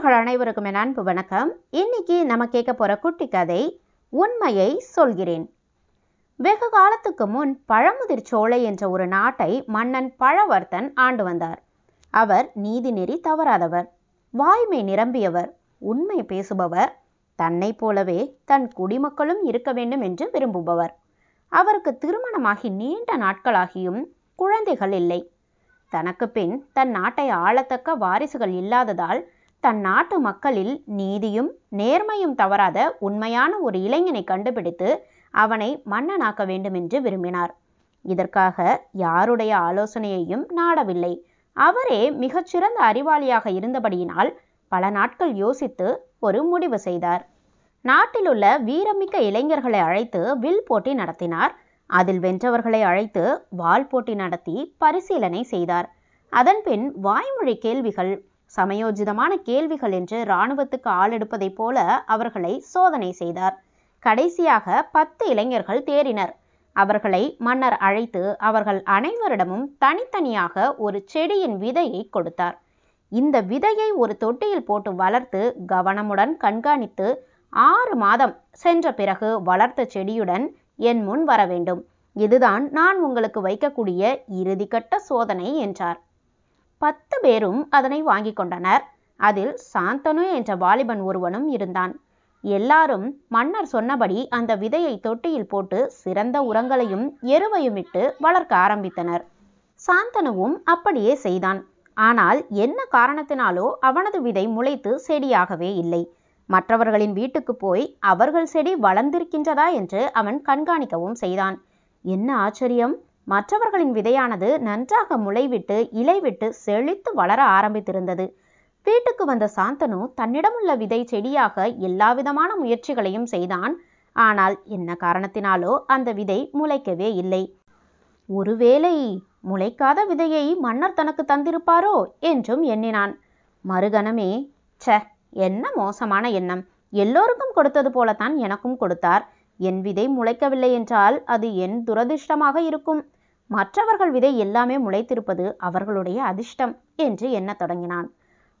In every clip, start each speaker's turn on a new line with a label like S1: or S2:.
S1: நேயர்கள் அனைவருக்கும் என் அன்பு வணக்கம். இன்னைக்கு நம்ம கேட்க போற குட்டி கதை உண்மையை சொல்கிறேன். வெகு காலத்துக்கு முன் பழமுதிர் சோலை என்ற ஒரு நாட்டை மன்னன் பழவர்த்தன் ஆண்டு வந்தார். அவர் நீதிநெறி தவறாதவர் வாய்மை நிரம்பியவர் உண்மை பேசுபவர் தன்னை போலவே தன் குடிமக்களும் இருக்க வேண்டும் என்று விரும்புபவர். அவருக்கு திருமணமாகி நீண்ட நாட்களாகியும் குழந்தைகள் இல்லை. தனக்கு பின் தன் நாட்டை ஆளத்தக்க வாரிசுகள் இல்லாததால் தன் நாட்டு மக்களில் நீதியும் நேர்மையும் தவறாத உண்மையான ஒரு இளைஞனை கண்டுபிடித்து அவனை மன்னனாக்க வேண்டுமென்று விரும்பினார். இதற்காக யாருடைய ஆலோசனையையும் நாடவில்லை. அவரே மிகச்சிறந்த அறிவாளியாக இருந்தபடியினால் பல நாட்கள் யோசித்து ஒரு முடிவு செய்தார். நாட்டிலுள்ள வீரமிக்க இளைஞர்களை அழைத்து வில் போட்டி நடத்தினார். அதில் வென்றவர்களை அழைத்து வால் போட்டி நடத்தி பரிசீலனை செய்தார். அதன்பின் வாய்மொழி கேள்விகள் சமயோஜிதமான கேள்விகள் என்று இராணுவத்துக்கு ஆளெடுப்பதைப் போல அவர்களை சோதனை செய்தார். கடைசியாக பத்து இளைஞர்கள் தேறினர். அவர்களை மன்னர் அழைத்து அவர்கள் அனைவரிடமும் தனித்தனியாக ஒரு செடியின் விதையை கொடுத்தார். இந்த விதையை ஒரு தொட்டியில் போட்டு வளர்த்து கவனமுடன் கண்காணித்து ஆறு மாதம் சென்ற பிறகு வளர்த்த செடியுடன் என் முன் வர வேண்டும். இதுதான் நான் உங்களுக்கு வைக்கக்கூடிய இறுதிக்கட்ட சோதனை என்றார். பத்து பேரும் அதனை வாங்கி கொண்டனர். அதில் சாந்தனு என்ற வாலிபன் ஒருவனும் இருந்தான். எல்லாரும் மன்னர் சொன்னபடி அந்த விதையை தொட்டியில் போட்டு சிறந்த உரங்களையும் எருவையும் இட்டு வளர்க்க ஆரம்பித்தனர். சாந்தனுவும் அப்படியே செய்தான். ஆனால் என்ன காரணத்தினாலோ அவனது விதை முளைத்து செடியாகவே இல்லை. மற்றவர்களின் வீட்டுக்கு போய் அவர்கள் செடி வளர்ந்திருக்கின்றதா என்று அவன் கண்காணிக்கவும் செய்தான். என்ன ஆச்சரியம்? மற்றவர்களின் விதையானது நன்றாக முளைவிட்டு இலைவிட்டு செழித்து வளர ஆரம்பித்திருந்தது. வீட்டுக்கு வந்த சாந்தனு தன்னிடமுள்ள விதை செடியாக எல்லாவிதமான முயற்சிகளையும் செய்தான். ஆனால் என்ன காரணத்தினாலோ அந்த விதை முளைக்கவே இல்லை. ஒருவேளை முளைக்காத விதையை மன்னர் தனக்கு தந்திருப்பாரோ? என்றும் எண்ணினான். மறுகணமே ச என்ன மோசமான எண்ணம். எல்லோருக்கும் கொடுத்தது போலத்தான் எனக்கும் கொடுத்தார். என் விதை முளைக்கவில்லை என்றால் அது என் துரதிர்ஷ்டமாக இருக்கும். மற்றவர்கள் விதை எல்லாமே முளைத்திருப்பது அவர்களுடைய அதிர்ஷ்டம் என்று எண்ணத் தொடங்கினான்.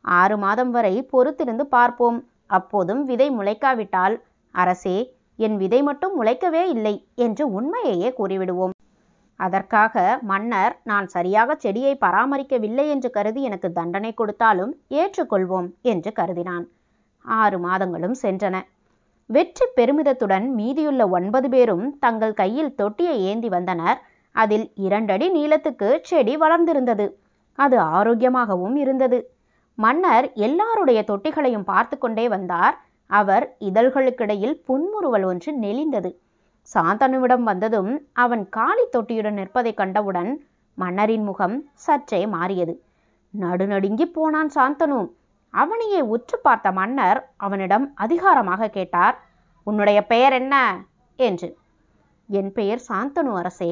S1: ஆறு மாதம் வரை பொறுத்திருந்து பார்ப்போம். அப்போதும் விதை முளைக்காவிட்டால் அரசே என் விதை மட்டும் முளைக்கவே இல்லை என்று உண்மையையே கூறிவிடுவோம். அதற்காக மன்னர் நான் சரியாக செடியை பராமரிக்கவில்லை என்று கருதி எனக்கு தண்டனை கொடுத்தாலும் ஏற்றுக்கொள்வோம் என்று கருதினான். ஆறு மாதங்களும் சென்றன. வெற்றி பெருமிதத்துடன் மீதியுள்ள ஒன்பது பேரும் தங்கள் கையில் தொட்டியை ஏந்தி வந்தனர். அதில் இரண்டடி நீளத்துக்கு செடி வளர்ந்திருந்தது. அது ஆரோக்கியமாகவும் இருந்தது. மன்னர் எல்லாருடைய தொட்டிகளையும் பார்த்து கொண்டே வந்தார். அவர் இதழ்களுக்கிடையில் புன்முறுவல் ஒன்று நெளிந்தது. சாந்தனுவிடம் வந்ததும் அவன் காளி தொட்டியுடன் நிற்பதை கண்டவுடன் மன்னரின் முகம் சற்றே மாறியது. நடுநடுங்கி போனான் சாந்தனு. அவனையே உற்று பார்த்த மன்னர் அவனிடம் அதிகாரமாக கேட்டார் உன்னுடைய பெயர் என்ன? என்று. என் பெயர் சாந்தனு அரசே.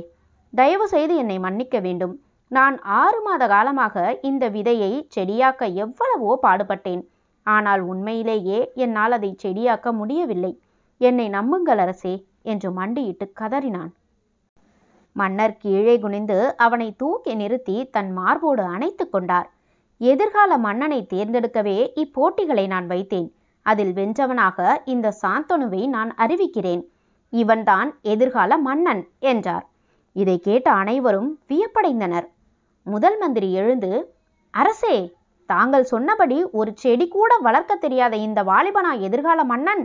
S1: தயவு செய்து என்னை மன்னிக்க வேண்டும். நான் ஆறு மாத காலமாக இந்த விதையை செடியாக்க எவ்வளவோ பாடுபட்டேன். ஆனால் உண்மையிலேயே என்னால் அதை செடியாக்க முடியவில்லை. என்னை நம்புங்கள் அரசே என்று மண்டியிட்டு கதறினான். மன்னர் கீழே குனிந்து அவனை தூக்கி நிறுத்தி தன் மார்போடு அணைத்து கொண்டார். எதிர்கால மன்னனை தேர்ந்தெடுக்கவே இப்போட்டிகளை நான் வைத்தேன். அதில் வென்றவனாக இந்த சாந்தனுவை நான் அறிவிக்கிறேன். இவன்தான் எதிர்கால மன்னன் என்றார். இதை கேட்ட அனைவரும் வியப்படைந்தனர். முதல் மந்திரி எழுந்து அரசே தாங்கள் சொன்னபடி ஒரு செடி கூட வளர்க்க தெரியாத இந்த வாலிபனா எதிர்கால மன்னன்?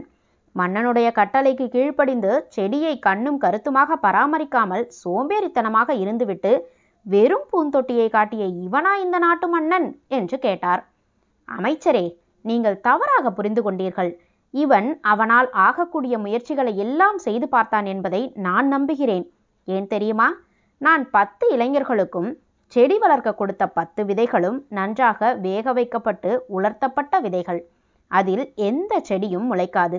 S1: மன்னனுடைய கட்டளைக்கு கீழ்ப்படிந்து செடியை கண்ணும் கருத்துமாக பராமரிக்காமல் சோம்பேறித்தனமாக இருந்துவிட்டு வெறும் பூந்தொட்டியை காட்டிய இவனா இந்த நாட்டு மன்னன்? என்று கேட்டார். அமைச்சரே நீங்கள் தவறாக புரிந்து கொண்டீர்கள். இவன் அவனால் ஆகக்கூடிய முயற்சிகளை எல்லாம் செய்து பார்த்தான் என்பதை நான் நம்புகிறேன். ஏன் தெரியுமா? நான் பத்து இளைஞர்களுக்கும் செடி வளர்க்க கொடுத்த பத்து விதைகளும் நன்றாக வேக வைக்கப்பட்டு உலர்த்தப்பட்ட விதைகள். அதில் எந்த செடியும் முளைக்காது.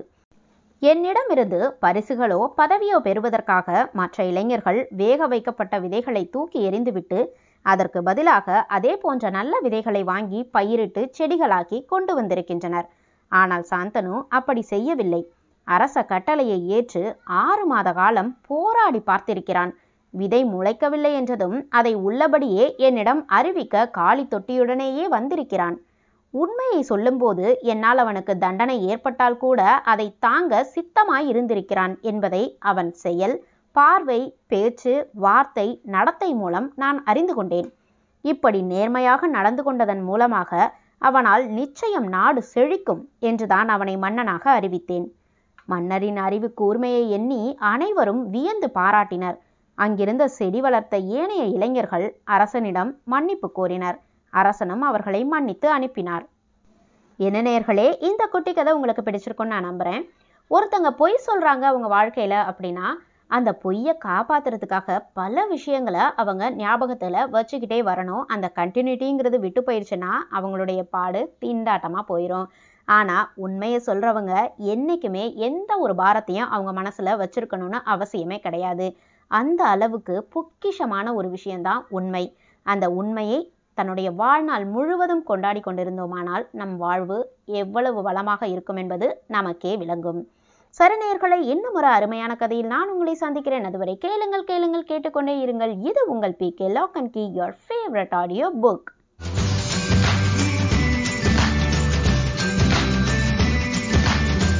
S1: என்னிடமிருந்து பரிசுகளோ பதவியோ பெறுவதற்காக மற்ற இளைஞர்கள் வேக வைக்கப்பட்ட விதைகளை தூக்கி எறிந்துவிட்டு அதற்கு பதிலாக அதே போன்ற நல்ல விதைகளை வாங்கி பயிரிட்டு செடிகளாக்கி கொண்டு வந்திருக்கின்றனர். ஆனால் சாந்தனு அப்படி செய்யவில்லை. அரச கட்டளையை ஏற்று ஆறு மாத காலம் போராடி பார்த்திருக்கிறான். விதை முளைக்கவில்லை என்றதும் அதை உள்ளபடியே என்னிடம் அறிவிக்க காளி தொட்டியுடனேயே வந்திருக்கிறான். உண்மையை சொல்லும்போது என்னால் அவனுக்கு தண்டனை ஏற்பட்டால் கூட அதை தாங்க சித்தமாய் இருந்திருக்கிறான் என்பதை அவன் செயல் பார்வை பேச்சு வார்த்தை நடத்தை மூலம் நான் அறிந்து கொண்டேன். இப்படி நேர்மையாக நடந்து கொண்டதன் மூலமாக அவனால் நிச்சயம் நாடு செழிக்கும் என்றுதான் அவனை மன்னனாக அறிவித்தேன். மன்னரின் அறிவு கூர்மையை எண்ணி அனைவரும் வியந்து பாராட்டினர். அங்கிருந்த செடி வளர்த்த ஏனைய இளைஞர்கள் அரசனிடம் மன்னிப்பு கோரினர். அரசனும் அவர்களை மன்னித்து அனுப்பினார். என்ன நேர்களே இந்த குட்டி கதை உங்களுக்கு பிடிச்சிருக்கும்னு நான் நம்புறேன். ஒருத்தங்க பொய் சொல்றாங்க அவங்க வாழ்க்கையில அப்படின்னா அந்த பொய்யை காப்பாத்துறதுக்காக பல விஷயங்களை அவங்க ஞாபகத்துல வச்சுக்கிட்டே வரணும். அந்த கண்டினியூட்டிங்கிறது விட்டு போயிடுச்சுன்னா அவங்களுடைய பாடு திண்டாட்டமாக போயிடும் ஆனா உண்மையை சொல்றவங்க என்னைக்குமே எந்த ஒரு பாரத்தையும் அவங்க மனசுல வச்சிருக்கணும்னு அவசியமே கிடையாது. அந்த அளவுக்கு பொக்கிஷமான ஒரு விஷயந்தான் உண்மை. அந்த உண்மையை தன்னுடைய வாழ்நாள் முழுவதும் கொண்டாடி கொண்டிருந்தோமானால் நம் வாழ்வு எவ்வளவு வளமாக இருக்கும் என்பது நமக்கே விளங்கும். சரணியர்களை இன்னும் ஒரு அருமையான கதையில் நான் உங்களை சந்திக்கிறேன். அதுவரை கேளுங்கள் கேளுங்கள் கேட்டுக்கொண்டே இருங்கள். இது உங்கள் P K lock and key your favourite audio book